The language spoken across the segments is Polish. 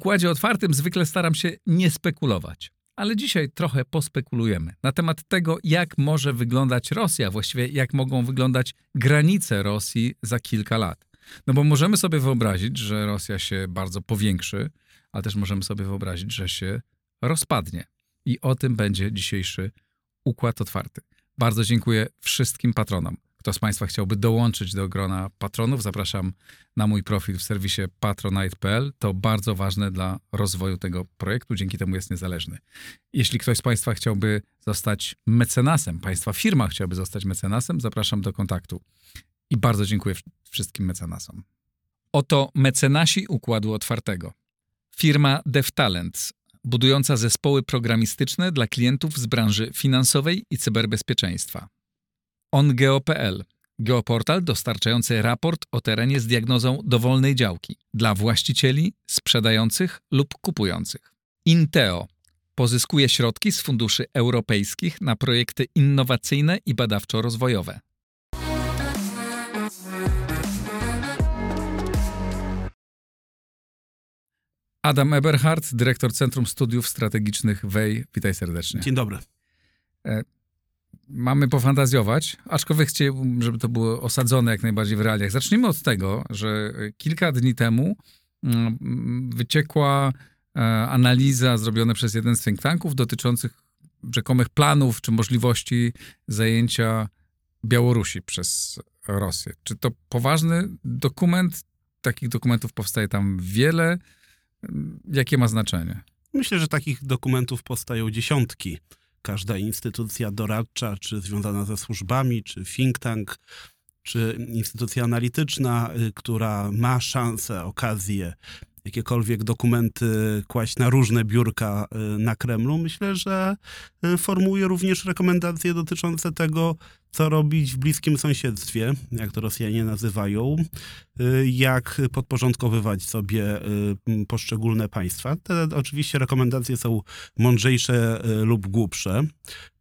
układzie otwartym zwykle staram się nie spekulować. Ale dzisiaj trochę pospekulujemy na temat tego, jak może wyglądać Rosja, właściwie jak mogą wyglądać granice Rosji za kilka lat. No bo możemy sobie wyobrazić, że Rosja się bardzo powiększy, ale też możemy sobie wyobrazić, że się rozpadnie. I o tym będzie dzisiejszy układ otwarty. Bardzo dziękuję wszystkim patronom. Kto z Państwa chciałby dołączyć do grona patronów, zapraszam na mój profil w serwisie patronite.pl. To bardzo ważne dla rozwoju tego projektu, dzięki temu jest niezależny. Jeśli ktoś z Państwa chciałby zostać mecenasem, Państwa firma chciałaby zostać mecenasem, zapraszam do kontaktu. I bardzo dziękuję wszystkim mecenasom. Oto mecenasi Układu Otwartego. Firma DevTalents, budująca zespoły programistyczne dla klientów z branży finansowej i cyberbezpieczeństwa. OnGeo.pl Geoportal dostarczający raport o terenie z diagnozą dowolnej działki dla właścicieli, sprzedających lub kupujących. Inteo pozyskuje środki z funduszy europejskich na projekty innowacyjne i badawczo-rozwojowe. Adam Eberhardt, dyrektor Centrum Studiów Strategicznych WEJ. Witaj serdecznie. Dzień dobry. Mamy pofantazjować, aczkolwiek chciałbym, żeby to było osadzone jak najbardziej w realiach. Zacznijmy od tego, że kilka dni temu mm, wyciekła e, analiza zrobiona przez jeden z think tanków dotyczących rzekomych planów czy możliwości zajęcia Białorusi przez Rosję. Czy to poważny dokument? Takich dokumentów powstaje tam wiele. Jakie ma znaczenie? Myślę, że takich dokumentów powstają dziesiątki. Każda instytucja doradcza, czy związana ze służbami, czy think tank, czy instytucja analityczna, y, która ma szansę, okazję jakiekolwiek dokumenty kłaść na różne biurka y, na Kremlu, myślę, że y, formułuje również rekomendacje dotyczące tego, co robić w bliskim sąsiedztwie, jak to Rosjanie nazywają, y, jak podporządkowywać sobie poszczególne państwa. Te oczywiście rekomendacje są mądrzejsze lub głupsze.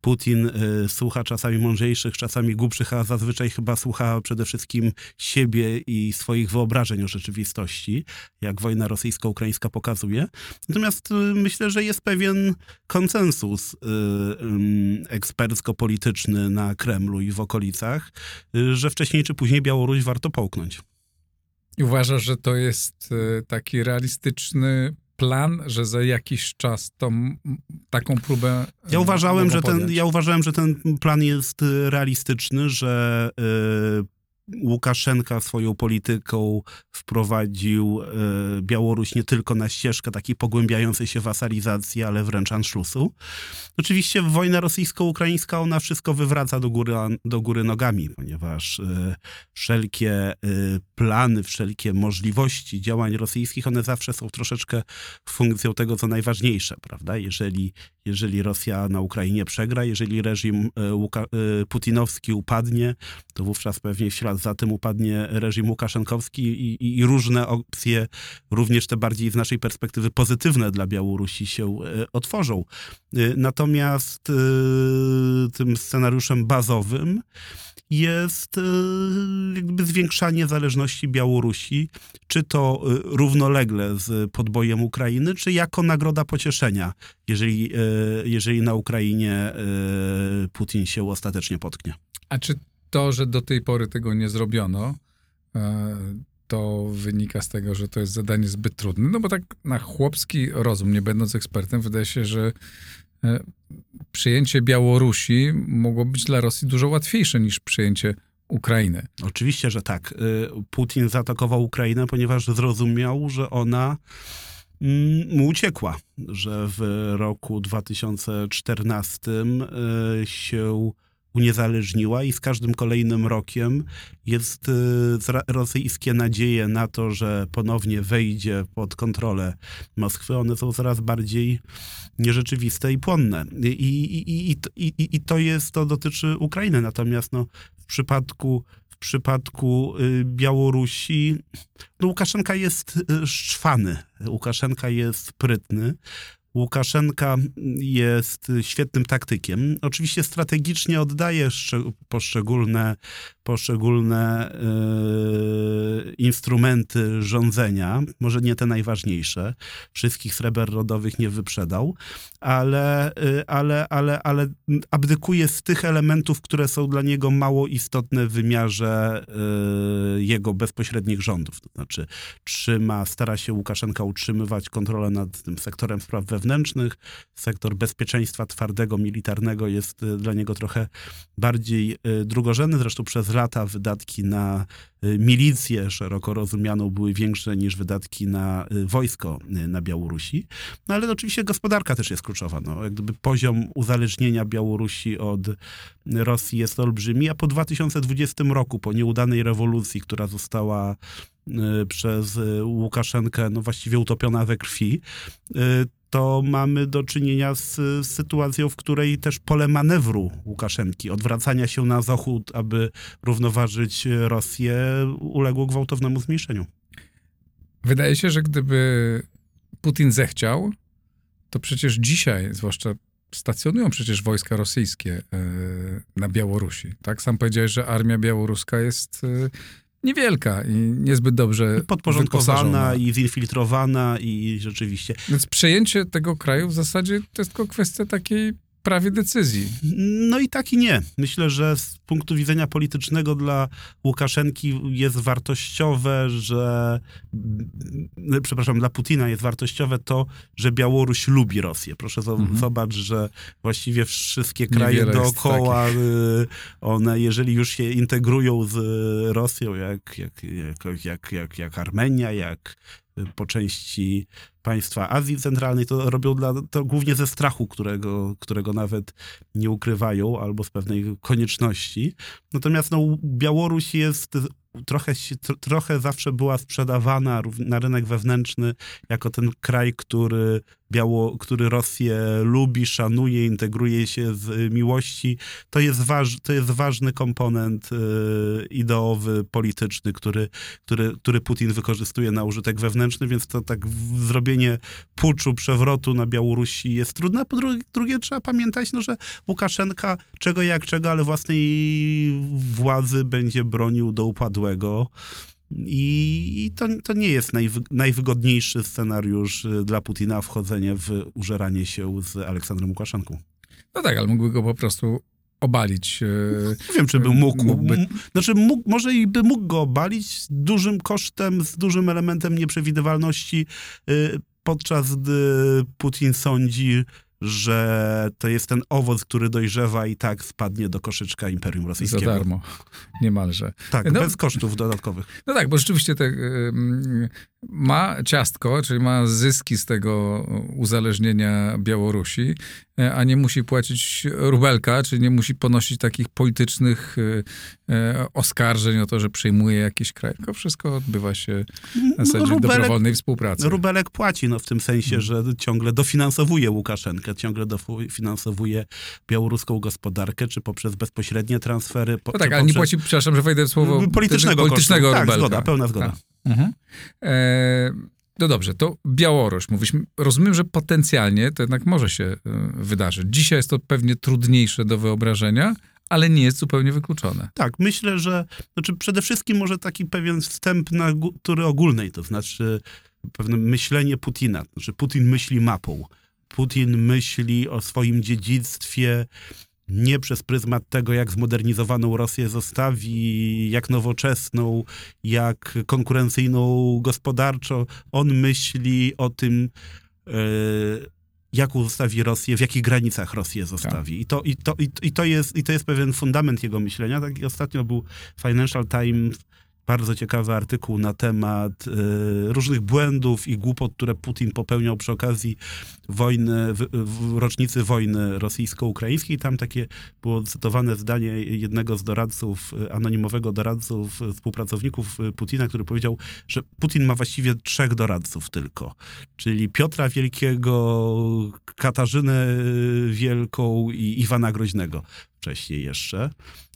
Putin y, słucha czasami mądrzejszych, czasami głupszych, a zazwyczaj chyba słucha przede wszystkim siebie i swoich wyobrażeń o rzeczywistości, jak wojna rosyjsko-ukraińska pokazuje. Natomiast y, myślę, że jest pewien konsensus y, ekspercko-polityczny na Kremlu i w okolicach, że wcześniej czy później Białoruś warto połknąć. I uważasz, że to jest taki realistyczny plan, że za jakiś czas to taką próbę. Ja uważałem, że ten, ja uważałem, że ten plan jest realistyczny, że Łukaszenka swoją polityką wprowadził e, Białoruś nie tylko na ścieżkę takiej pogłębiającej się wasalizacji, ale wręcz Anschlussu. Oczywiście wojna rosyjsko-ukraińska, ona wszystko wywraca do góry, do góry nogami, ponieważ e, wszelkie e, plany, wszelkie możliwości działań rosyjskich, one zawsze są troszeczkę funkcją tego, co najważniejsze, prawda? Jeżeli, jeżeli Rosja na Ukrainie przegra, jeżeli reżim putinowski upadnie, to wówczas pewnie w ślad za tym upadnie reżim Łukaszenkowski i, i, i, różne opcje, również te bardziej z naszej perspektywy pozytywne dla Białorusi się e, otworzą. E, natomiast e, tym scenariuszem bazowym jest jakby zwiększanie zależności Białorusi, czy to równolegle z podbojem Ukrainy, czy jako nagroda pocieszenia, jeżeli, jeżeli na Ukrainie Putin się ostatecznie potknie. A czy to, że do tej pory tego nie zrobiono, e, to wynika z tego, że to jest zadanie zbyt trudne. No bo tak na chłopski rozum, nie będąc ekspertem, wydaje się, że e, przyjęcie Białorusi mogło być dla Rosji dużo łatwiejsze niż przyjęcie Ukrainy. Oczywiście, że tak. E, Putin zaatakował Ukrainę, ponieważ zrozumiał, że ona mm, mu uciekła, że w roku 2014 się uniezależniła i z każdym kolejnym rokiem jest y, rosyjskie nadzieje na to, że ponownie wejdzie pod kontrolę Moskwy, one są coraz bardziej nierzeczywiste i płonne. I, i, i, i, i to jest, to dotyczy Ukrainy. Natomiast no, w przypadku w przypadku y, Białorusi, no Łukaszenka jest y, szczwany, Łukaszenka jest sprytny, Łukaszenka jest świetnym taktykiem. Oczywiście strategicznie oddaje poszczególne, poszczególne y, instrumenty rządzenia, może nie te najważniejsze, wszystkich sreber rodowych nie wyprzedał, ale, y, ale, ale, ale abdykuje z tych elementów, które są dla niego mało istotne w wymiarze y, jego bezpośrednich rządów. To znaczy trzyma, stara się Łukaszenka utrzymywać kontrolę nad tym sektorem spraw wewnętrznych, sektor bezpieczeństwa twardego, militarnego jest dla niego trochę bardziej drugorzędny, zresztą przez wydatki na y, milicję szeroko rozumianą były większe niż wydatki na y, wojsko y, na Białorusi. No ale oczywiście gospodarka też jest kluczowa. No, jak gdyby poziom uzależnienia Białorusi od Rosji jest olbrzymi, a po 2020 roku, po nieudanej rewolucji, która została przez Łukaszenkę no właściwie utopiona we krwi, to mamy do czynienia z, z, sytuacją, w której też pole manewru Łukaszenki, odwracania się na zachód, aby równoważyć Rosję, uległo gwałtownemu zmniejszeniu. Wydaje się, że gdyby Putin zechciał, to przecież dzisiaj, zwłaszcza stacjonują przecież wojska rosyjskie e, na Białorusi. Tak? Sam powiedziałeś, że armia białoruska jest e, niewielka i niezbyt dobrze podporządkowana i zinfiltrowana i rzeczywiście. Więc przejęcie tego kraju w zasadzie to jest tylko kwestia takiej prawie decyzji. No i tak i nie. Myślę, że z punktu widzenia politycznego dla Łukaszenki jest wartościowe, że mm, przepraszam, dla Putina jest wartościowe to, że Białoruś lubi Rosję. Proszę mhm. zobacz, że właściwie wszystkie kraje dookoła, y, one jeżeli już się integrują z Rosją, jak, jak, jak, jak, jak, jak Armenia, jak po części państwa Azji Centralnej, to robią dla, to głównie ze strachu, którego, którego nawet nie ukrywają, albo z pewnej konieczności. Natomiast no, Białoruś jest trochę, trochę zawsze była sprzedawana na rynek wewnętrzny jako ten kraj, który, Biało, który Rosję lubi, szanuje, integruje się z miłości. To jest, waż, to jest ważny komponent y, ideowy, polityczny, który, który, który Putin wykorzystuje na użytek wewnętrzny, więc to tak zrobienie puczu, przewrotu na Białorusi jest trudne. Po drugie, drugie trzeba pamiętać, no, że Łukaszenka czego jak czego, ale własnej władzy będzie bronił do upadłego. I to, to nie jest najwy, najwygodniejszy scenariusz y, dla Putina wchodzenie w użeranie się z Aleksandrem Łukaszenką. No tak, ale mógłby go po prostu obalić. Y, nie wiem, czy by mógł. Mógłby... Znaczy, mógł, może i by mógł go obalić dużym kosztem, z dużym elementem nieprzewidywalności, y, podczas gdy Putin sądzi, że to jest ten owoc, który dojrzewa i tak spadnie do koszyczka Imperium Rosyjskiego. Za darmo, niemalże. Tak, no, bez kosztów dodatkowych. No tak, bo rzeczywiście te, y, ma ciastko, czyli ma zyski z tego uzależnienia Białorusi, e, a nie musi płacić rubelka, czyli nie musi ponosić takich politycznych e, e, oskarżeń o to, że przejmuje jakiś kraj. Tylko wszystko odbywa się na zasadzie rubelek, dobrowolnej współpracy. Rubelek płaci, no w tym sensie, hmm. że ciągle dofinansowuje Łukaszenkę, ciągle dofinansowuje białoruską gospodarkę, czy poprzez bezpośrednie transfery. Po, no tak, ale poprzez... nie płaci, przepraszam, że wejdę w słowo politycznego, politycznego kosztu. Tak, zgoda, pełna zgoda. Tak. Mhm. E, no dobrze, to Białoruś. Mówiliśmy, rozumiem, że potencjalnie to jednak może się e, wydarzyć. Dzisiaj jest to pewnie trudniejsze do wyobrażenia, ale nie jest zupełnie wykluczone. Tak, myślę, że znaczy przede wszystkim może taki pewien wstęp natury ogólnej, to znaczy pewne myślenie Putina. Znaczy Putin myśli mapą. Putin myśli o swoim dziedzictwie nie przez pryzmat tego, jak zmodernizowaną Rosję zostawi, jak nowoczesną, jak konkurencyjną gospodarczo. On myśli o tym, yy, jaką zostawi Rosję, w jakich granicach Rosję zostawi. Tak. I, to, i, to, i, to jest, I to jest pewien fundament jego myślenia. Tak, ostatnio był Financial Times bardzo ciekawy artykuł na temat y, różnych błędów i głupot, które Putin popełniał przy okazji wojny, w, w rocznicy wojny rosyjsko-ukraińskiej. Tam takie było cytowane zdanie jednego z doradców, y, anonimowego doradców, y, współpracowników Putina, który powiedział, że Putin ma właściwie trzech doradców tylko, czyli Piotra Wielkiego, Katarzynę Wielką i Iwana Groźnego wcześniej jeszcze.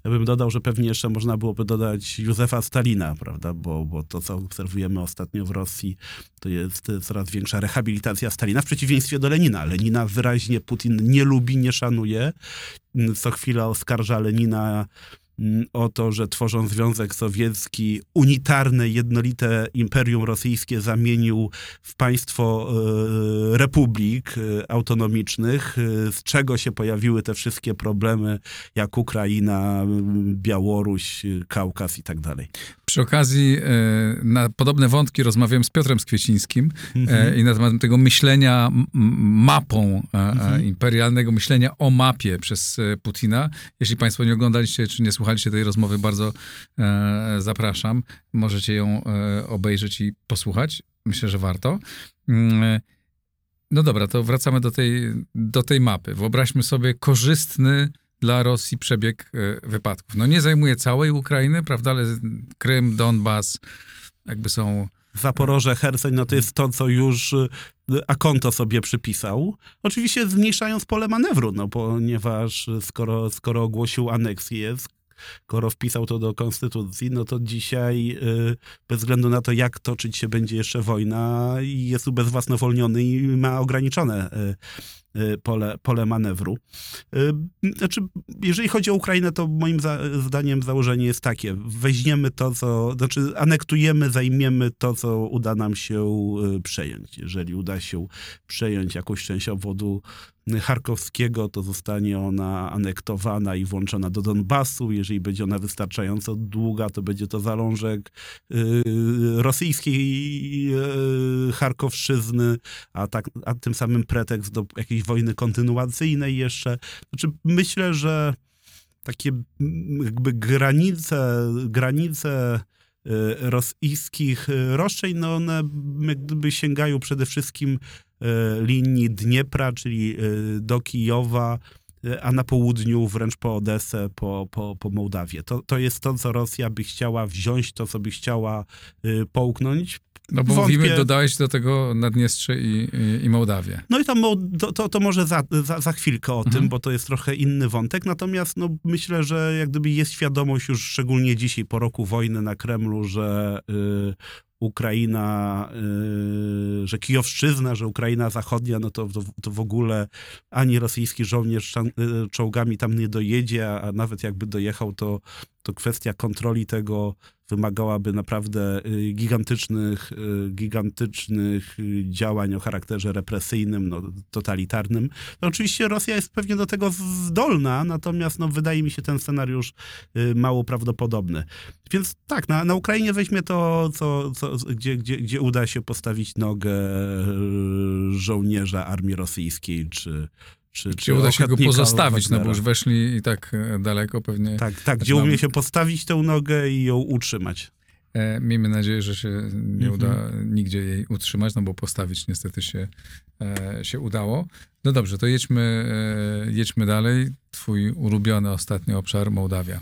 Ja bym dodał, że pewnie jeszcze można byłoby dodać Józefa Stalina, prawda, bo, bo to, co obserwujemy ostatnio w Rosji, to jest coraz większa rehabilitacja Stalina, w przeciwieństwie do Lenina. Lenina wyraźnie Putin nie lubi, nie szanuje. Co chwila oskarża Lenina o to, że tworzą Związek Sowiecki, unitarne, jednolite Imperium Rosyjskie zamienił w państwo e, republik e, autonomicznych, e, z czego się pojawiły te wszystkie problemy, jak Ukraina, Białoruś, Kaukaz i tak dalej. Przy okazji na podobne wątki rozmawiałem z Piotrem Skwiecińskim mhm. i na temat tego myślenia mapą mhm. imperialnego, myślenia o mapie przez Putina. Jeśli Państwo nie oglądaliście czy nie słuchaliście tej rozmowy, bardzo zapraszam. Możecie ją obejrzeć i posłuchać. Myślę, że warto. Mm, no dobra, to wracamy do tej, do tej mapy. Wyobraźmy sobie korzystny dla Rosji przebieg e, wypadków. No nie zajmuje całej Ukrainy, prawda, ale Krym, Donbas jakby są... Zaporoże, Hersoń, no to jest to, co już e, Akonto sobie przypisał. Oczywiście zmniejszając pole manewru, no ponieważ skoro, skoro ogłosił aneksję, skoro wpisał to do konstytucji, no to dzisiaj y, bez względu na to, jak toczyć się będzie jeszcze wojna, jest ubezwłasnowolniony i ma ograniczone y, pole, pole manewru. Znaczy, jeżeli chodzi o Ukrainę, to moim zdaniem założenie jest takie. Weźmiemy to, co, znaczy anektujemy, zajmiemy to, co uda nam się przejąć. Jeżeli uda się przejąć jakąś część obwodu Charkowskiego, to zostanie ona anektowana i włączona do Donbasu. Jeżeli będzie ona wystarczająco długa, to będzie to zalążek rosyjskiej Charkowszczyzny, a, tak, a tym samym pretekst do jakiejś wojny kontynuacyjnej jeszcze. Znaczy, myślę, że takie jakby granice, granice yy, rosyjskich roszczeń, no one jakby sięgają przede wszystkim E, linii Dniepra, czyli e, do Kijowa, e, a na południu wręcz po Odesę, po, po, po Mołdawię. To, to jest to, co Rosja by chciała wziąć, to, co by chciała połknąć. No bo Wątpię... mówimy, dodałeś do tego Naddniestrze i, i, i Mołdawię. No i tam to, to może za, za, za chwilkę o mhm. tym, bo to jest trochę inny wątek. Natomiast no, myślę, że jak gdyby jest świadomość już szczególnie dzisiaj po roku wojny na Kremlu, że y, Ukraina, yy, że Kijowszczyzna, że Ukraina Zachodnia, no to, to, to, w ogóle ani rosyjski żołnierz yy, czołgami tam nie dojedzie, a nawet jakby dojechał, to, to kwestia kontroli tego wymagałaby naprawdę y, gigantycznych, y, gigantycznych działań o charakterze represyjnym, no, totalitarnym. No, oczywiście Rosja jest pewnie do tego zdolna, natomiast no, wydaje mi się ten scenariusz y, mało prawdopodobny. Więc tak, na, na Ukrainie weźmie to, co, co, gdzie, gdzie, gdzie uda się postawić nogę żołnierza armii rosyjskiej, czy, czy, czy uda się go pozostawić, no bo już weszli i tak e, daleko pewnie. Tak, tak, gdzie umie się postawić tę nogę i ją utrzymać. E, miejmy nadzieję, że się nie mhm. uda nigdzie jej utrzymać, no bo postawić niestety się, e, się udało. No dobrze, to jedźmy, e, jedźmy dalej. Twój ulubiony ostatni obszar, Mołdawia.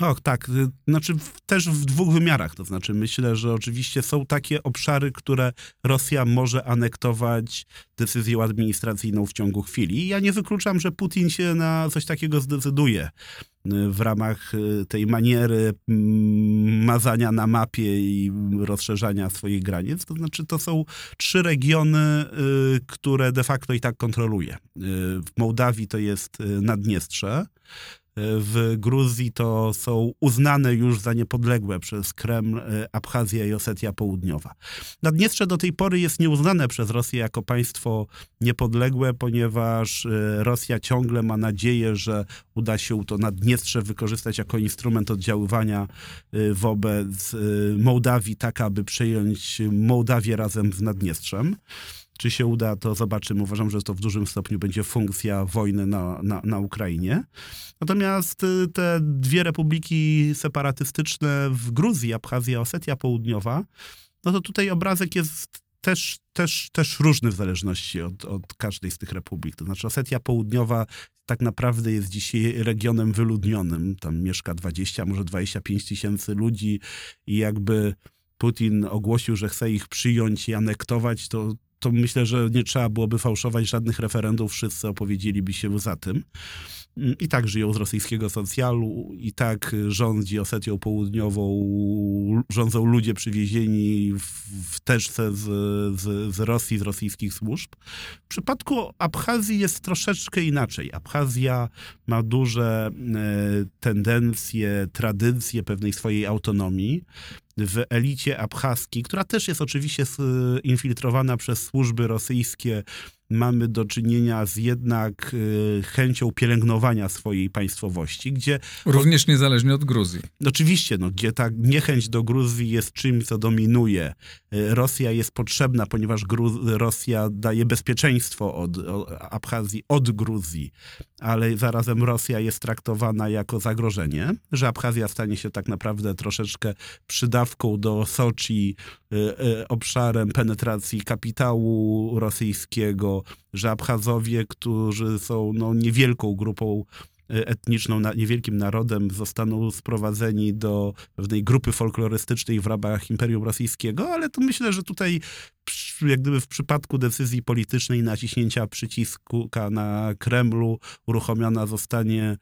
Och, tak. Y, znaczy też w dwóch wymiarach. To znaczy myślę, że oczywiście są takie obszary, które Rosja może anektować decyzją administracyjną w ciągu chwili. Ja nie wykluczam, że Putin się na coś takiego zdecyduje y, w ramach y, tej maniery mm, mazania na mapie i rozszerzania swoich granic. To znaczy to są trzy regiony, które de facto i tak kontroluje. W Mołdawii to jest Naddniestrze, w Gruzji to są uznane już za niepodległe przez Kreml e, Abchazja i Osetia Południowa. Naddniestrze do tej pory jest nieuznane przez Rosję jako państwo niepodległe, ponieważ e, Rosja ciągle ma nadzieję, że uda się to Naddniestrze wykorzystać jako instrument oddziaływania e, wobec Mołdawii, tak aby przejąć Mołdawię razem z Naddniestrzem. Czy się uda, to zobaczymy. Uważam, że to w dużym stopniu będzie funkcja wojny na, na, na Ukrainie. Natomiast y, te dwie republiki separatystyczne w Gruzji, Abchazja, Osetia Południowa, no to tutaj obrazek jest też, też, też różny w zależności od, od każdej z tych republik. To znaczy Osetia Południowa tak naprawdę jest dzisiaj regionem wyludnionym. Tam mieszka 20, może 25 tysięcy ludzi i jakby Putin ogłosił, że chce ich przyjąć i anektować, to to myślę, że nie trzeba byłoby fałszować żadnych referendów, wszyscy opowiedzieliby się za tym. mm, i tak żyją z rosyjskiego socjalu, i tak rządzi Osetią Południową, rządzą ludzie przywiezieni w, teczce z, z, z Rosji, z rosyjskich służb. W przypadku Abchazji jest troszeczkę inaczej. Abchazja ma duże e, tendencje, tradycje pewnej swojej autonomii w elicie abchaskiej, która też jest oczywiście infiltrowana przez służby rosyjskie, mamy do czynienia z jednak y, chęcią pielęgnowania swojej państwowości, gdzie... Również niezależnie od Gruzji. Oczywiście, no, gdzie ta niechęć do Gruzji jest czymś, co dominuje. Y, Rosja jest potrzebna, ponieważ Gru Rosja daje bezpieczeństwo od, od Abchazji od Gruzji, ale zarazem Rosja jest traktowana jako zagrożenie, że Abchazja stanie się tak naprawdę troszeczkę przydawką do Soczi, y, obszarem penetracji kapitału rosyjskiego, że Abchazowie, którzy są no, niewielką grupą e, etniczną, niewielkim narodem, zostaną sprowadzeni do pewnej grupy folklorystycznej w ramach Imperium Rosyjskiego, ale to myślę, że tutaj jak gdyby w przypadku decyzji politycznej naciśnięcia przycisku na Kremlu uruchomiona zostanie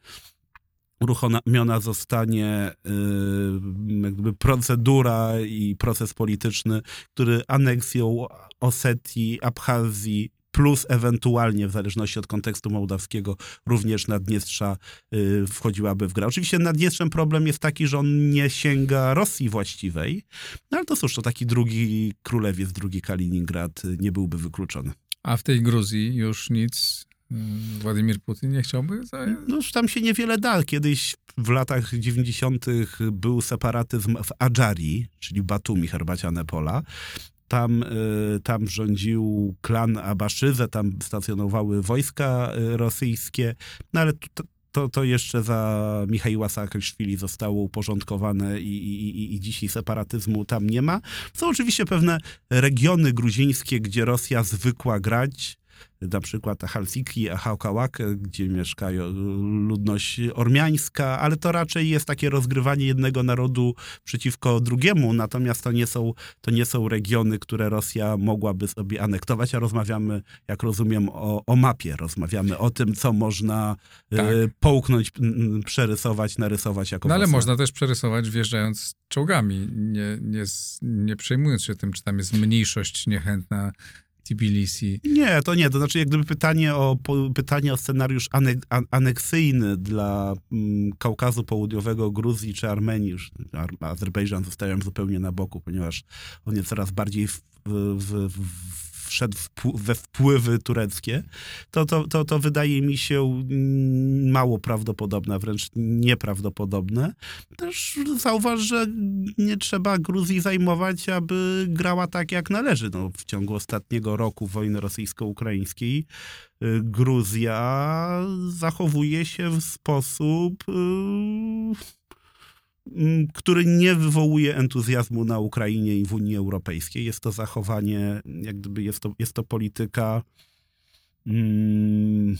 uruchomiona zostanie yy, jakby procedura i proces polityczny, który aneksją Osetii, Abchazji plus ewentualnie w zależności od kontekstu mołdawskiego również Naddniestrza y, wchodziłaby w grę. Oczywiście Naddniestrzem problem jest taki, że on nie sięga Rosji właściwej, no ale to cóż, to taki drugi królewiec, drugi Kaliningrad y, nie byłby wykluczony. A w tej Gruzji już nic y, Władimir Putin nie chciałby? No już tam się niewiele da. Kiedyś w latach 90. był separatyzm w Adżarii, czyli Batumi, herbaciane pola. Tam, y, tam rządził klan Abaszyze, tam stacjonowały wojska y, rosyjskie, no ale to, to, to jeszcze za Michaiła Saakaszwili zostało uporządkowane i, i, i dzisiaj separatyzmu tam nie ma. Są oczywiście pewne regiony gruzińskie, gdzie Rosja zwykła grać, na przykład Halsiki, Hałkałak, gdzie mieszka ludność ormiańska, ale to raczej jest takie rozgrywanie jednego narodu przeciwko drugiemu, natomiast to nie są, to nie są regiony, które Rosja mogłaby sobie anektować, a rozmawiamy, jak rozumiem, o, o mapie, rozmawiamy o tym, co można tak. y, połknąć, przerysować, narysować jako No ale Rosja. można też przerysować wjeżdżając czołgami, nie, nie, nie przejmując się tym, czy tam jest mniejszość niechętna Tbilisi. Nie, to nie. To znaczy, jak gdyby pytanie o, pytanie o scenariusz ane, aneksyjny dla mm, Kaukazu Południowego, Gruzji czy Armenii, już Azerbejdżan zostają zupełnie na boku, ponieważ on jest coraz bardziej w, w, w wszedł we wpływy tureckie, to, to, to, to wydaje mi się mm, mało prawdopodobne, wręcz nieprawdopodobne. Też zauważ, że nie trzeba Gruzji zajmować, aby grała tak, jak należy. No, w ciągu ostatniego roku wojny rosyjsko-ukraińskiej y, Gruzja zachowuje się w sposób Mm, który nie wywołuje entuzjazmu na Ukrainie i w Unii Europejskiej. Jest to zachowanie, jak gdyby jest to, jest to polityka mm,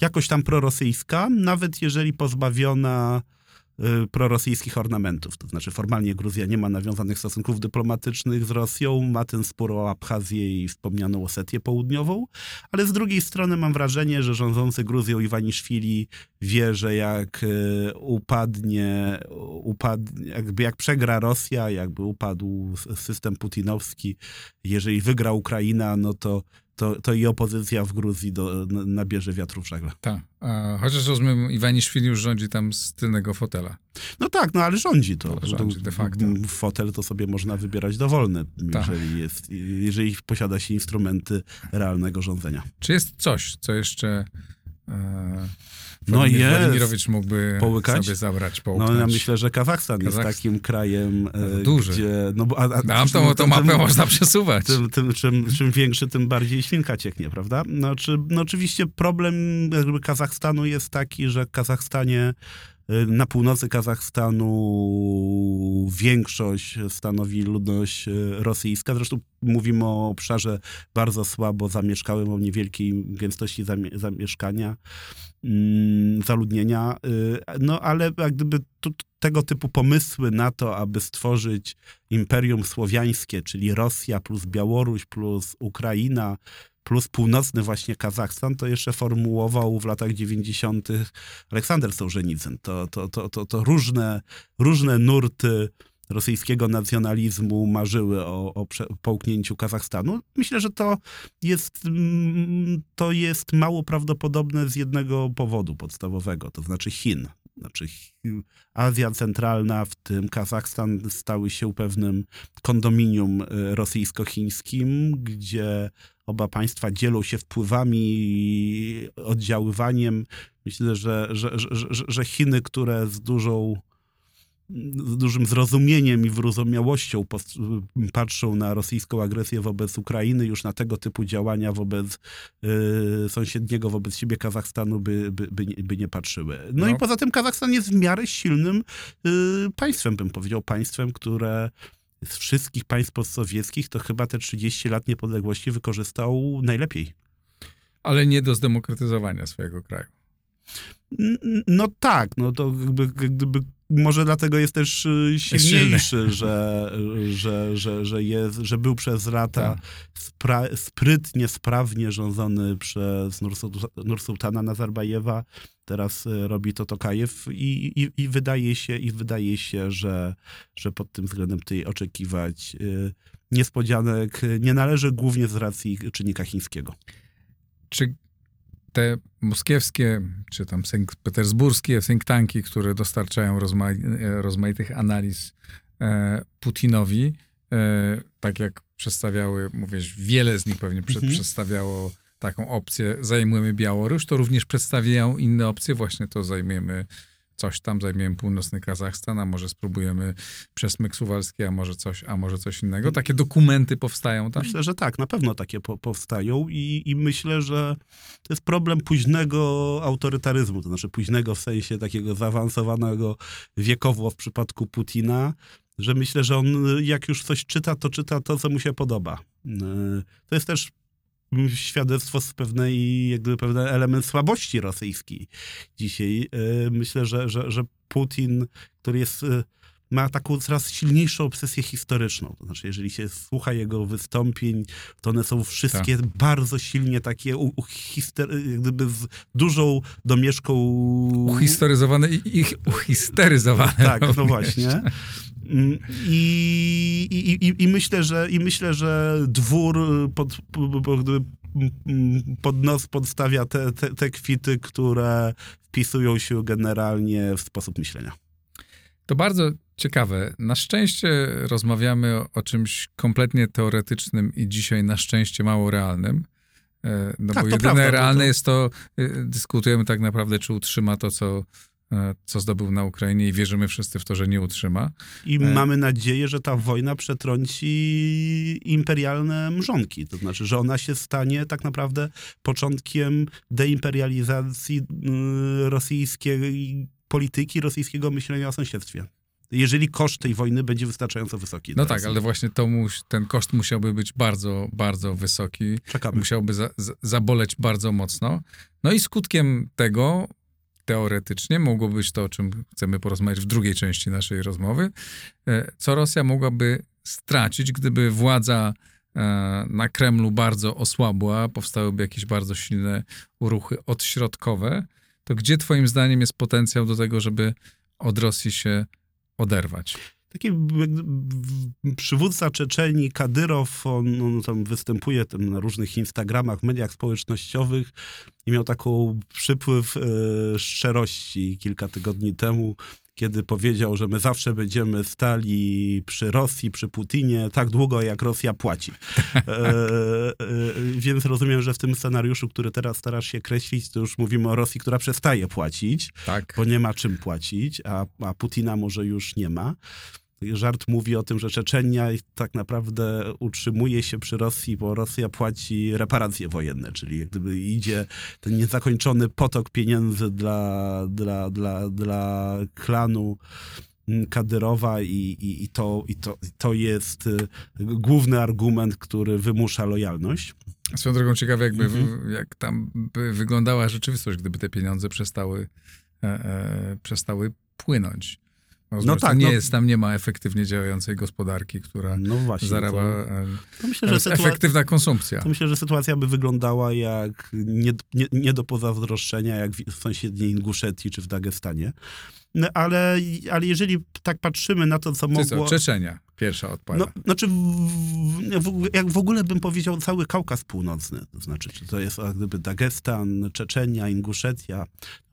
jakoś tam prorosyjska, nawet jeżeli pozbawiona prorosyjskich ornamentów. To znaczy formalnie Gruzja nie ma nawiązanych stosunków dyplomatycznych z Rosją, ma ten spór o Abchazję i wspomnianą Osetię Południową, ale z drugiej strony mam wrażenie, że rządzący Gruzją Iwaniszwili wie, że jak y, upadnie, upadnie jakby jak przegra Rosja, jakby upadł system putinowski, jeżeli wygra Ukraina, no to to, to i opozycja w Gruzji do, nabierze wiatru w żagle. Tak. Chociaż rozumiem, Iwaniszwili już rządzi tam z tylnego fotela. No tak, no ale rządzi to. No, rządzi de facto. Fotel to sobie można wybierać dowolny, tak. jeżeli, jest, jeżeli posiada się instrumenty realnego rządzenia. Czy jest coś, co jeszcze... E no i Władimirowicz mógłby połykać? sobie zabrać, połyknąć. No ja myślę, że Kazachstan, Kazachstan. jest takim krajem, e, Duży. gdzie... No, a, a, Nam tą, tą mapę tym, można przesuwać. Tym, tym, czym, czym większy, tym bardziej świnka cieknie, prawda? No, czy, no oczywiście problem Kazachstanu jest taki, że w Kazachstanie na północy Kazachstanu większość stanowi ludność y, rosyjska. Zresztą mówimy o obszarze bardzo słabo zamieszkałym, o niewielkiej gęstości zamieszkania. Mm, zaludnienia, y, no ale jak gdyby tu, tego typu pomysły na to, aby stworzyć imperium słowiańskie, czyli Rosja plus Białoruś plus Ukraina plus północny właśnie Kazachstan, to jeszcze formułował w latach 90. Aleksander Sołżenicyn. To, to, to, to, to różne, różne nurty rosyjskiego nacjonalizmu marzyły o, o połknięciu Kazachstanu. Myślę, że to jest, mm, to jest mało prawdopodobne z jednego powodu podstawowego, to znaczy Chin. Znaczy Azja Centralna, w tym Kazachstan, stały się pewnym kondominium e, rosyjsko-chińskim, gdzie oba państwa dzielą się wpływami i oddziaływaniem. Myślę, że, że, że, że Chiny, które z dużą z dużym zrozumieniem i wyrozumiałością patrzą na rosyjską agresję wobec Ukrainy, już na tego typu działania wobec y, sąsiedniego, wobec siebie Kazachstanu by, by, by, nie, by nie patrzyły. No, no, i poza tym Kazachstan jest w miarę silnym y, państwem, bym powiedział, państwem, które z wszystkich państw postsowieckich to chyba te 30 lat niepodległości wykorzystał najlepiej. Ale nie do zdemokratyzowania swojego kraju. No tak, no to gdyby może dlatego jest też y, silniejszy, że, że, że, że, jest, że był przez lata tak. spra- sprytnie, sprawnie rządzony przez Nursultana Nazarbajewa. Teraz y, robi to Tokajew i, i, i, wydaje się, i wydaje się, że, że pod tym względem tutaj oczekiwać y, niespodzianek nie należy głównie z racji czynnika chińskiego. Czy te moskiewskie, czy tam petersburskie think tanki, które dostarczają e, rozmaitych analiz e, Putinowi, e, tak jak przedstawiały, mówisz, wiele z nich pewnie mhm. przedstawiało taką opcję, zajmujemy Białoruś, to również przedstawiają inne opcje, właśnie to zajmiemy coś tam, zajmiemy północny Kazachstan, a może spróbujemy przesmyk suwalski, a może coś, a może coś innego. Takie dokumenty powstają tam? Myślę, że tak, na pewno takie po, powstają i, i myślę, że to jest problem późnego autorytaryzmu, to znaczy późnego w sensie takiego zaawansowanego wiekowo w przypadku Putina, że myślę, że on jak już coś czyta, to czyta to, co mu się podoba. Yy, to jest też świadectwo z pewnej, jakby pewien element słabości rosyjskiej dzisiaj. E, myślę, że, że, że Putin, który jest e, ma taką coraz silniejszą obsesję historyczną. To znaczy, jeżeli się słucha jego wystąpień, to one są wszystkie tak. bardzo silnie takie u, u gdyby z dużą domieszką... Uhistoryzowane i uhisteryzowane. Tak, no właśnie. Mm, I, i, i, i, myślę, że, I myślę, że dwór pod, pod nos podstawia te, te, te kwity, które wpisują się generalnie w sposób myślenia. To bardzo ciekawe. Na szczęście rozmawiamy o, o czymś kompletnie teoretycznym i dzisiaj na szczęście mało realnym. E, no tak, bo jedyne prawda, realne to, jest to, y, dyskutujemy tak naprawdę, czy utrzyma to, co co zdobył na Ukrainie i wierzymy wszyscy w to, że nie utrzyma. I e, mamy nadzieję, że ta wojna przetrąci imperialne mrzonki. To znaczy, że ona się stanie tak naprawdę początkiem deimperializacji y, rosyjskiej polityki, rosyjskiego myślenia o sąsiedztwie jeżeli koszt tej wojny będzie wystarczająco wysoki. No tak, ale właśnie to ten koszt musiałby być bardzo, bardzo wysoki. Czekamy. Musiałby za, za, zaboleć bardzo mocno. No i skutkiem tego teoretycznie mogło być to, o czym chcemy porozmawiać w drugiej części naszej rozmowy, e, co Rosja mogłaby stracić, gdyby władza e, na Kremlu bardzo osłabła, powstałyby jakieś bardzo silne ruchy odśrodkowe, to gdzie twoim zdaniem jest potencjał do tego, żeby od Rosji się oderwać? Taki przywódca Czeczeni, Kadyrow, on, on tam występuje tam na różnych Instagramach, mediach społecznościowych i miał taką przypływ e, szczerości kilka tygodni temu, kiedy powiedział, że my zawsze będziemy stali przy Rosji, przy Putinie, tak długo jak Rosja płaci. E, e, więc rozumiem, że w tym scenariuszu, który teraz starasz się kreślić, to już mówimy o Rosji, która przestaje płacić, tak. bo nie ma czym płacić, a, a Putina może już nie ma. Żart mówi o tym, że Czeczenia tak naprawdę utrzymuje się przy Rosji, bo Rosja płaci reparacje wojenne, czyli jak gdyby idzie ten niezakończony potok pieniędzy dla, dla, dla, dla klanu Kadyrowa i, i, i, to, i to, to jest y, główny argument, który wymusza lojalność. Swoją drogą ciekawe, jakby, mhm. jak tam by wyglądała rzeczywistość, gdyby te pieniądze przestały, e, e, przestały płynąć No tak, nie no, jest, tam nie ma efektywnie działającej gospodarki, która no właśnie, zarabia. To, e, to myślę, że sytuacja, efektywna konsumpcja. To myślę, że sytuacja by wyglądała jak nie, nie, nie do pozazdroszczenia, jak w sąsiedniej Inguszetii czy w Dagestanie. No, ale, ale jeżeli tak patrzymy na to, co mogło... Co, Czeczenia pierwsza odpada. No, znaczy, w, jak w ogóle bym powiedział cały Kaukaz Północny, to znaczy, czy to jest gdyby Dagestan, Czeczenia, Inguszetia,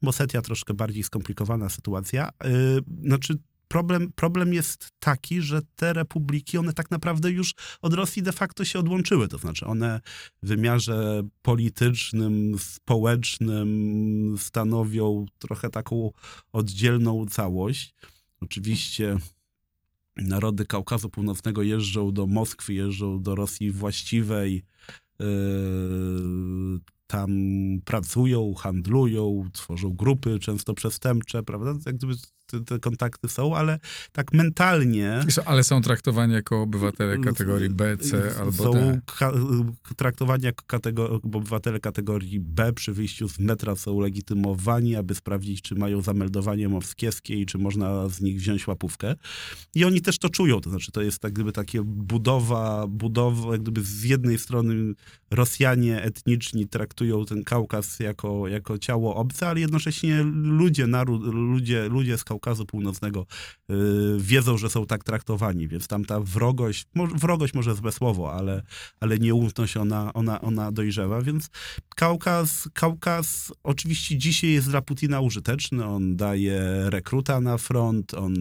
Mosetia troszkę bardziej skomplikowana sytuacja. Yy, znaczy, problem, problem jest taki, że te republiki, one tak naprawdę już od Rosji de facto się odłączyły. To znaczy one w wymiarze politycznym, społecznym stanowią trochę taką oddzielną całość. Oczywiście narody Kaukazu Północnego jeżdżą do Moskwy, jeżdżą do Rosji właściwej, yy, tam pracują, handlują, tworzą grupy często przestępcze, prawda? Jak gdyby te, kontakty są, ale tak mentalnie... Ale są traktowani jako obywatele kategorii B, C albo są D. Są traktowani jako kategor- obywatele kategorii B przy wyjściu z metra są legitymowani, aby sprawdzić, czy mają zameldowanie moskiewskie i czy można z nich wziąć łapówkę. I oni też to czują, to znaczy to jest tak gdyby takie budowa, budowa, jak gdyby z jednej strony Rosjanie etniczni traktują ten Kaukaz jako, jako ciało obce, ale jednocześnie ludzie, naród, ludzie, ludzie z Kaukazu Kaukazu Północnego yy, wiedzą, że są tak traktowani, więc tam ta wrogość, wrogość może złe słowo, ale, ale nieufność ona, ona, ona dojrzewa, więc Kaukaz, Kaukaz oczywiście dzisiaj jest dla Putina użyteczny, on daje rekruta na front, on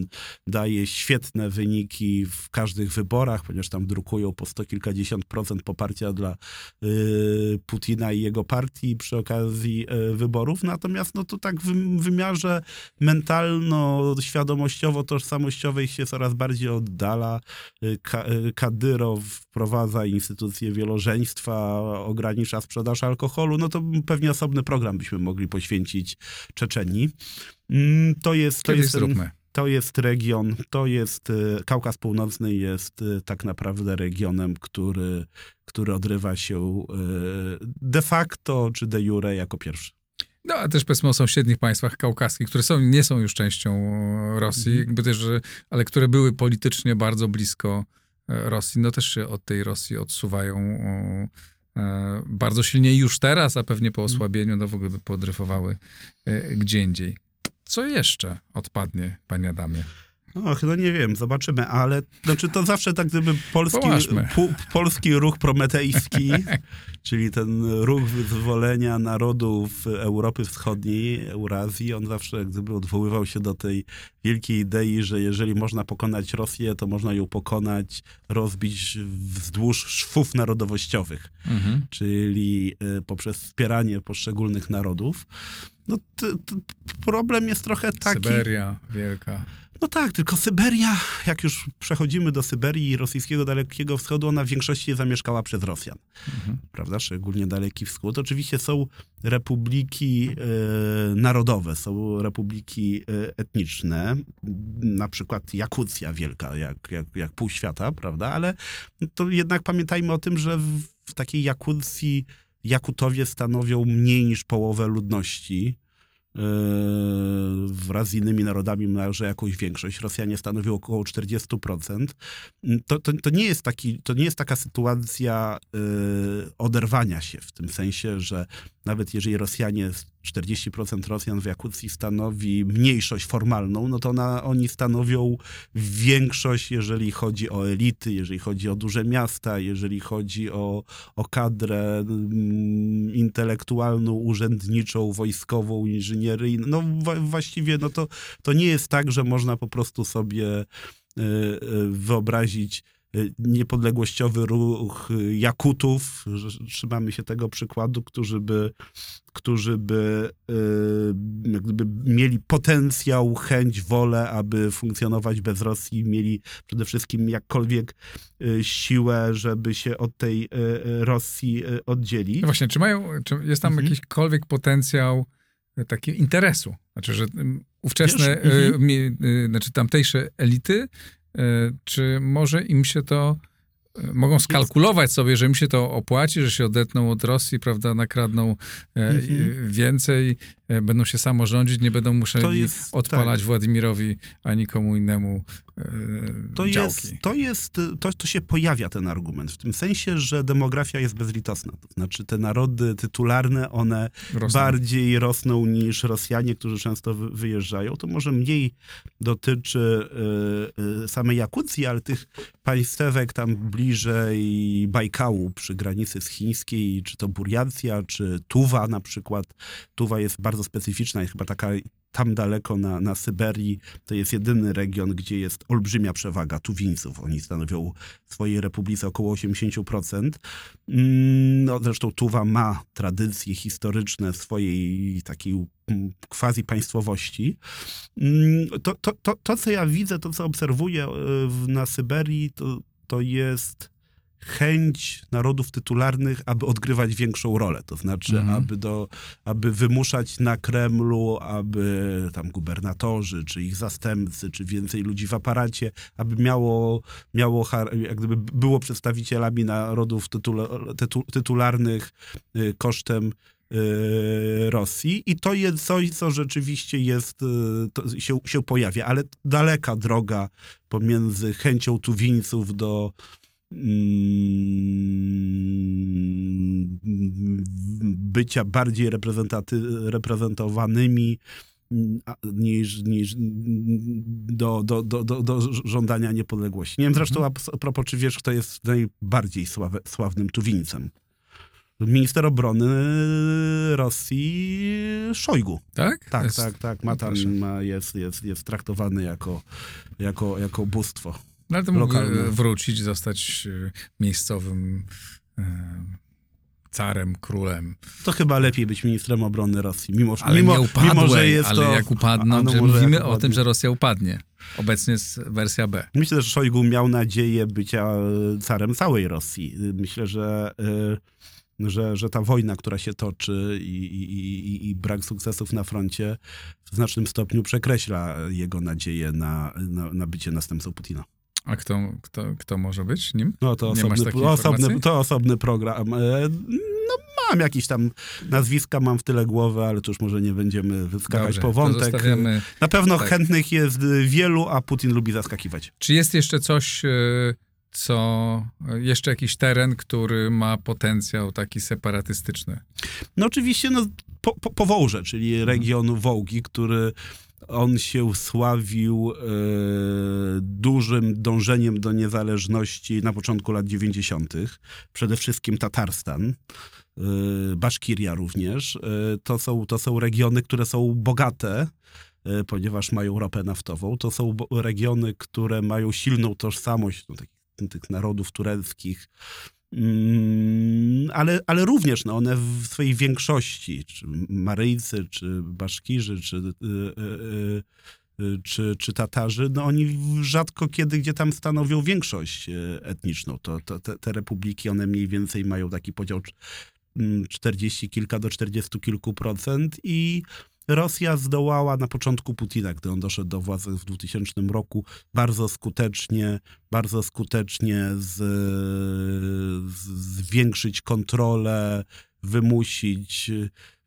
daje świetne wyniki w każdych wyborach, ponieważ tam drukują po sto kilkadziesiąt procent poparcia dla yy, Putina i jego partii przy okazji yy, wyborów, natomiast no to tak w wymiarze mentalno świadomościowo, tożsamościowo ich się coraz bardziej oddala. Y, Ka y, Kadyrow wprowadza instytucję wielożeństwa, ogranicza sprzedaż alkoholu, no to pewnie osobny program byśmy mogli poświęcić Czeczeni. Mm, to jest... To jest zróbmy. To jest region, to jest y, Kaukaz Północny jest tak naprawdę regionem, który, który odrywa się de facto czy de jure jako pierwszy. No, a też powiedzmy o sąsiednich państwach kaukaskich, które są, nie są już częścią Rosji, mhm. jakby też, ale które były politycznie bardzo blisko e, Rosji, no też się od tej Rosji odsuwają e, bardzo silnie już teraz, a pewnie po mhm. osłabieniu, no w ogóle by podryfowały e, gdzie indziej. Co jeszcze odpadnie, panie Adamie? No nie wiem, zobaczymy, ale znaczy to zawsze tak gdyby polski, pu, polski ruch prometejski, czyli ten ruch wyzwolenia narodów Europy Wschodniej, Eurazji, on zawsze gdyby odwoływał się do tej wielkiej idei, że jeżeli można pokonać Rosję, to można ją pokonać, rozbić wzdłuż szwów narodowościowych, mhm. czyli y, poprzez wspieranie poszczególnych narodów. No, problem jest trochę taki... Syberia wielka. No tak, tylko Syberia, jak już przechodzimy do Syberii i rosyjskiego Dalekiego Wschodu, ona w większości zamieszkała przez Rosjan. Mhm. Prawda? Szczególnie Daleki Wschód. Oczywiście są republiki e, narodowe, są republiki e, etniczne, na przykład Jakucja wielka, jak, jak, jak pół świata, prawda? Ale to jednak pamiętajmy o tym, że w, w takiej Jakucji Jakutowie stanowią mniej niż połowę ludności wraz z innymi narodami należy jakąś większość. Rosjanie stanowią około 40%. To, to, to, nie, jest taki, to nie jest taka sytuacja y, oderwania się w tym sensie, że nawet jeżeli Rosjanie 40% Rosjan w Jakucji stanowi mniejszość formalną, no to ona, oni stanowią większość, jeżeli chodzi o elity, jeżeli chodzi o duże miasta, jeżeli chodzi o, o kadrę mm, intelektualną, urzędniczą, wojskową, inżynieryjną. No właściwie no to, to nie jest tak, że można po prostu sobie y, y, wyobrazić niepodległościowy ruch Jakutów, trzymamy się tego przykładu, którzy by, którzy by y, gdyby mieli potencjał, chęć, wolę, aby funkcjonować bez Rosji, mieli przede wszystkim jakkolwiek y, siłę, żeby się od tej Rosji oddzielić. No właśnie, czy mają, czy jest tam mhm. jakikolwiek potencjał takiego interesu? Znaczy, że ówczesne, Wiesz, mhm. znaczy tamtejsze elity czy może im się to mogą skalkulować sobie, że im się to opłaci, że się odetną od Rosji, prawda, nakradną e, mhm. więcej, e, będą się samorządzić, nie będą musieli jest, odpalać tak. Władimirowi ani komu innemu to działki. Jest, to jest, to, to się pojawia ten argument, w tym sensie, że demografia jest bezlitosna. To znaczy te narody tytularne, one rosną. bardziej rosną niż Rosjanie, którzy często wyjeżdżają. To może mniej dotyczy y, y, samej Jakucji, ale tych państwek tam bliżej Bajkału przy granicy z chińskiej, czy to Buriacja, czy Tuwa na przykład. Tuwa jest bardzo specyficzna, jest chyba taka tam daleko na, na Syberii to jest jedyny region, gdzie jest olbrzymia przewaga Tuwińców. Oni stanowią w swojej republice około 80%. Mm, no, zresztą Tuwa ma tradycje historyczne swojej takiej mm, quasi państwowości. Mm, to, to, to, to, co ja widzę, to co obserwuję e, na Syberii, to, to jest chęć narodów tytularnych, aby odgrywać większą rolę. To znaczy, mhm. aby, do, aby wymuszać na Kremlu, aby tam gubernatorzy, czy ich zastępcy, czy więcej ludzi w aparacie, aby miało, miało jak gdyby było przedstawicielami narodów tytula, tytu, tytularnych y, kosztem y, Rosji i to jest coś, co rzeczywiście jest, y, się, się pojawia, ale daleka droga pomiędzy chęcią Tuwińców do bycia bardziej reprezentowanymi mm, niż, niż do, do, do, do, do żądania niepodległości. Nie wiem zresztą mhm. a propos, czy wiesz, kto jest najbardziej sławe, sławnym Tuwińcem. Minister obrony Rosji Szojgu. Tak? Tak, jest... tak, tak. Ma tam, ma, jest, jest, jest traktowany jako, jako, jako bóstwo. No ale to mógł e, wrócić, zostać e, miejscowym e, carem, królem. To chyba lepiej być ministrem obrony Rosji, mimo, ale mimo, nie upadłej, mimo że jest ale to... jak upadną, no, mówimy jak o tym, że Rosja upadnie. Obecnie jest wersja B. Myślę, że Szojgu miał nadzieję bycia carem całej Rosji. Myślę, że... że, że ta wojna, która się toczy i, i, i, brak sukcesów na froncie w znacznym stopniu przekreśla jego nadzieję na, na, na bycie następcą Putina. A kto, kto, kto może być nim? No to osobny, osobny, to osobny program. E, no mam jakieś tam nazwiska, mam w tyle głowy, ale to już może nie będziemy wyskakać Dobrze, po wątek. Na pewno tak. chętnych jest wielu, a Putin lubi zaskakiwać. Czy jest jeszcze coś, e, co, jeszcze jakiś teren, który ma potencjał taki separatystyczny? No oczywiście, no po, po, czyli region Wołgi, który on się sławił e, dużym dążeniem do niezależności na początku lat 90. Przede wszystkim Tatarstan. E, Baszkiria również. E, to, są, to są regiony, które są bogate, e, ponieważ mają ropę naftową. To są regiony, które mają silną tożsamość no, tych, narodów tureckich, ale, ale również no, one w swojej większości, czy Maryjcy, czy Baszkirzy, czy, y, y, y, czy, czy Tatarzy, no oni rzadko kiedy gdzie tam stanowią większość etniczną. To, to te, te, republiki, one mniej więcej mają taki podział 40 kilka do 40 kilku procent i Rosja zdołała na początku Putina, gdy on doszedł do władzy w 2000 roku, bardzo skutecznie, bardzo skutecznie z, z, zwiększyć kontrolę, wymusić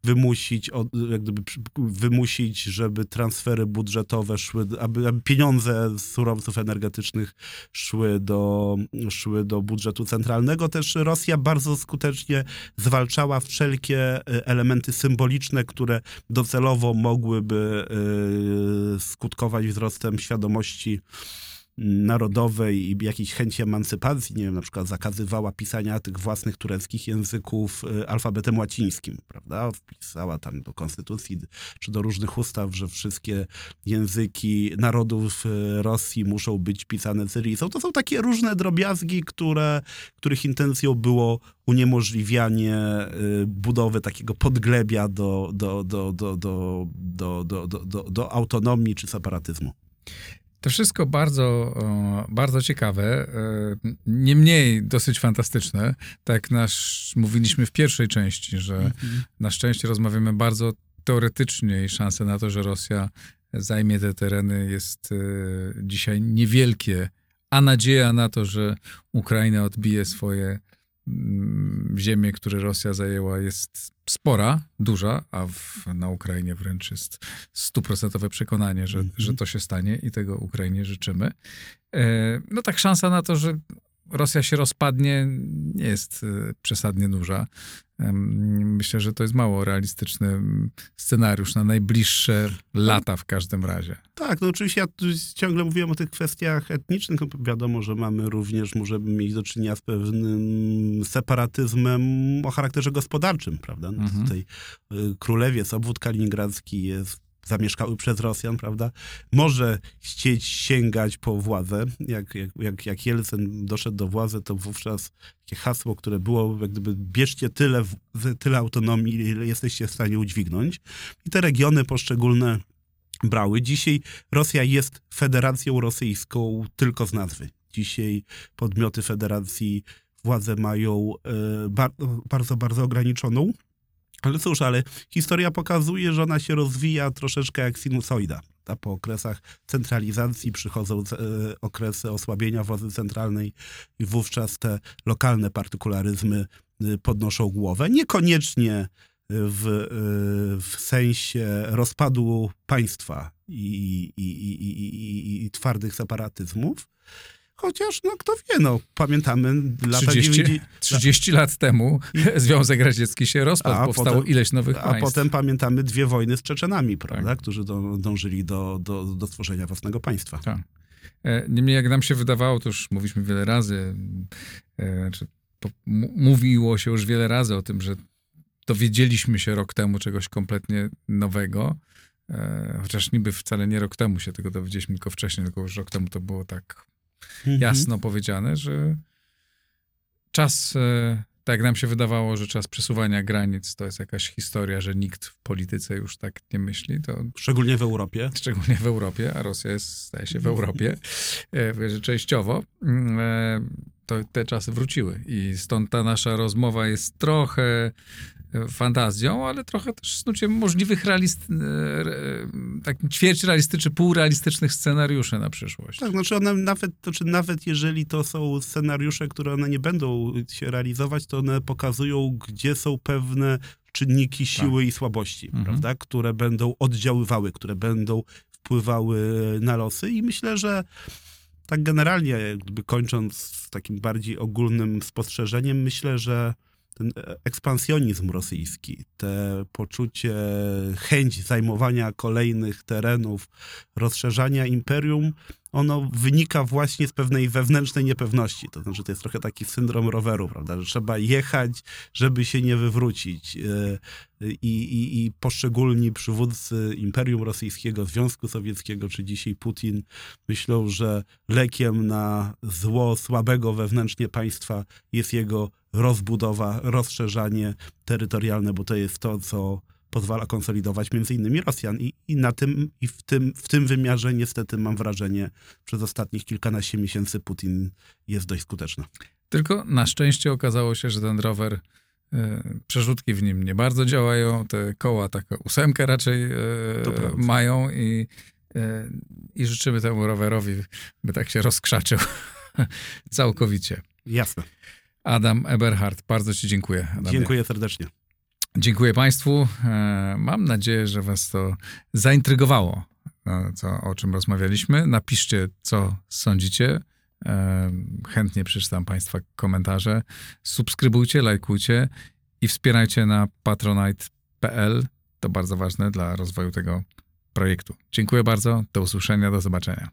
wymusić, jak gdyby, wymusić, żeby transfery budżetowe szły, aby, aby, pieniądze z surowców energetycznych szły do, szły do budżetu centralnego. Też Rosja bardzo skutecznie zwalczała wszelkie e, elementy symboliczne, które docelowo mogłyby e, skutkować wzrostem świadomości narodowej i jakiejś chęci emancypacji, nie wiem, na przykład zakazywała pisania tych własnych tureckich języków y, alfabetem łacińskim, prawda? Wpisała tam do konstytucji czy do różnych ustaw, że wszystkie języki narodów y, Rosji muszą być pisane cyrylicą. To są takie różne drobiazgi, które, których intencją było uniemożliwianie y, budowy takiego podglebia do, do, do, do, do, do, do, do, do, do autonomii czy separatyzmu. To wszystko bardzo, bardzo ciekawe, e, niemniej dosyć fantastyczne. Tak nasz, mówiliśmy w pierwszej części, że mhm. na szczęście rozmawiamy bardzo teoretycznie i szanse na to, że Rosja zajmie te tereny jest e, dzisiaj niewielkie, a nadzieja na to, że Ukraina odbije swoje mm, ziemie, które Rosja zajęła, jest spora, duża, a w, na Ukrainie wręcz jest stuprocentowe przekonanie, że, mm -hmm. że to się stanie i tego Ukrainie życzymy. E, no tak szansa na to, że Rosja się rozpadnie, nie jest e, przesadnie duża. Myślę, że to jest mało realistyczny scenariusz na najbliższe lata w każdym razie. Tak, no oczywiście ja ciągle mówiłem o tych kwestiach etnicznych. No wiadomo, że mamy również, możemy mieć do czynienia z pewnym separatyzmem o charakterze gospodarczym, prawda? No mhm. Tutaj y, Królewiec, obwód kaliningradzki jest zamieszkały przez Rosjan, prawda, może chcieć sięgać po władzę. Jak, jak, jak, Jelcyn doszedł do władzy, to wówczas takie hasło, które było, jak gdyby bierzcie tyle, tyle autonomii, ile jesteście w stanie udźwignąć. I te regiony poszczególne brały. Dzisiaj Rosja jest federacją rosyjską tylko z nazwy. Dzisiaj podmioty federacji władzę mają e, bardzo, bardzo ograniczoną. Ale cóż, ale historia pokazuje, że ona się rozwija troszeczkę jak sinusoida. A po okresach centralizacji przychodzą e, okresy osłabienia władzy centralnej i wówczas te lokalne partykularyzmy e, podnoszą głowę. Niekoniecznie w, e, w sensie rozpadu państwa i, i, i, i twardych separatyzmów, Chociaż, no kto wie, no pamiętamy lata 30, 90... 30 lat temu Związek Radziecki się rozpadł, a powstało potem, ileś nowych państw. A potem pamiętamy dwie wojny z Czeczenami, prawda, tak. którzy do, dążyli do, do, do stworzenia własnego państwa. Tak. E, niemniej jak nam się wydawało, to już mówiliśmy wiele razy, e, znaczy, mówiło się już wiele razy o tym, że dowiedzieliśmy się rok temu czegoś kompletnie nowego, e, chociaż niby wcale nie rok temu się tego dowiedzieliśmy, tylko wcześniej, tylko już rok temu to było tak mhm. jasno powiedziane, że czas, e, tak nam się wydawało, że czas przesuwania granic to jest jakaś historia, że nikt w polityce już tak nie myśli. To, szczególnie w Europie. Szczególnie w Europie, a Rosja jest, staje się w Europie, że częściowo. Mm, e, to te czasy wróciły i stąd ta nasza rozmowa jest trochę fantazją, ale trochę też snuciem możliwych realist, e, tak ćwierć realistycznych, półrealistycznych scenariuszy na przyszłość. Tak, znaczy one nawet, znaczy nawet jeżeli to są scenariusze, które one nie będą się realizować, to one pokazują, gdzie są pewne czynniki tak. siły tak. i słabości, mhm. prawda, które będą oddziaływały, które będą wpływały na losy i myślę, że tak generalnie, jakby kończąc takim bardziej ogólnym spostrzeżeniem, myślę, że ten ekspansjonizm rosyjski, te poczucie, chęć zajmowania kolejnych terenów, rozszerzania imperium, ono wynika właśnie z pewnej wewnętrznej niepewności. To znaczy, to jest trochę taki syndrom roweru, prawda? Że trzeba jechać, żeby się nie wywrócić. E, I, i, i poszczególni przywódcy Imperium Rosyjskiego, Związku Sowieckiego, czy dzisiaj Putin, myślą, że lekiem na zło słabego wewnętrznie państwa jest jego rozbudowa, rozszerzanie terytorialne, bo to jest to, co pozwala konsolidować między innymi Rosjan. I, i na tym, i w tym, w tym wymiarze niestety mam wrażenie, przez ostatnich kilkanaście miesięcy Putin jest dość skuteczny. Tylko na szczęście okazało się, że ten rower y, przerzutki w nim nie bardzo działają, te koła taką ósemkę raczej y, mają i, y, i życzymy temu rowerowi, by tak się rozkrzaczył całkowicie. Jasne. Adam Eberhard, bardzo Ci dziękuję. Adamie. Dziękuję serdecznie. Dziękuję Państwu. E, mam nadzieję, że Was to zaintrygowało, e, co, o czym rozmawialiśmy. Napiszcie, co sądzicie. E, chętnie przeczytam Państwa komentarze. Subskrybujcie, lajkujcie i wspierajcie na patronite.pl. To bardzo ważne dla rozwoju tego projektu. Dziękuję bardzo. Do usłyszenia. Do zobaczenia.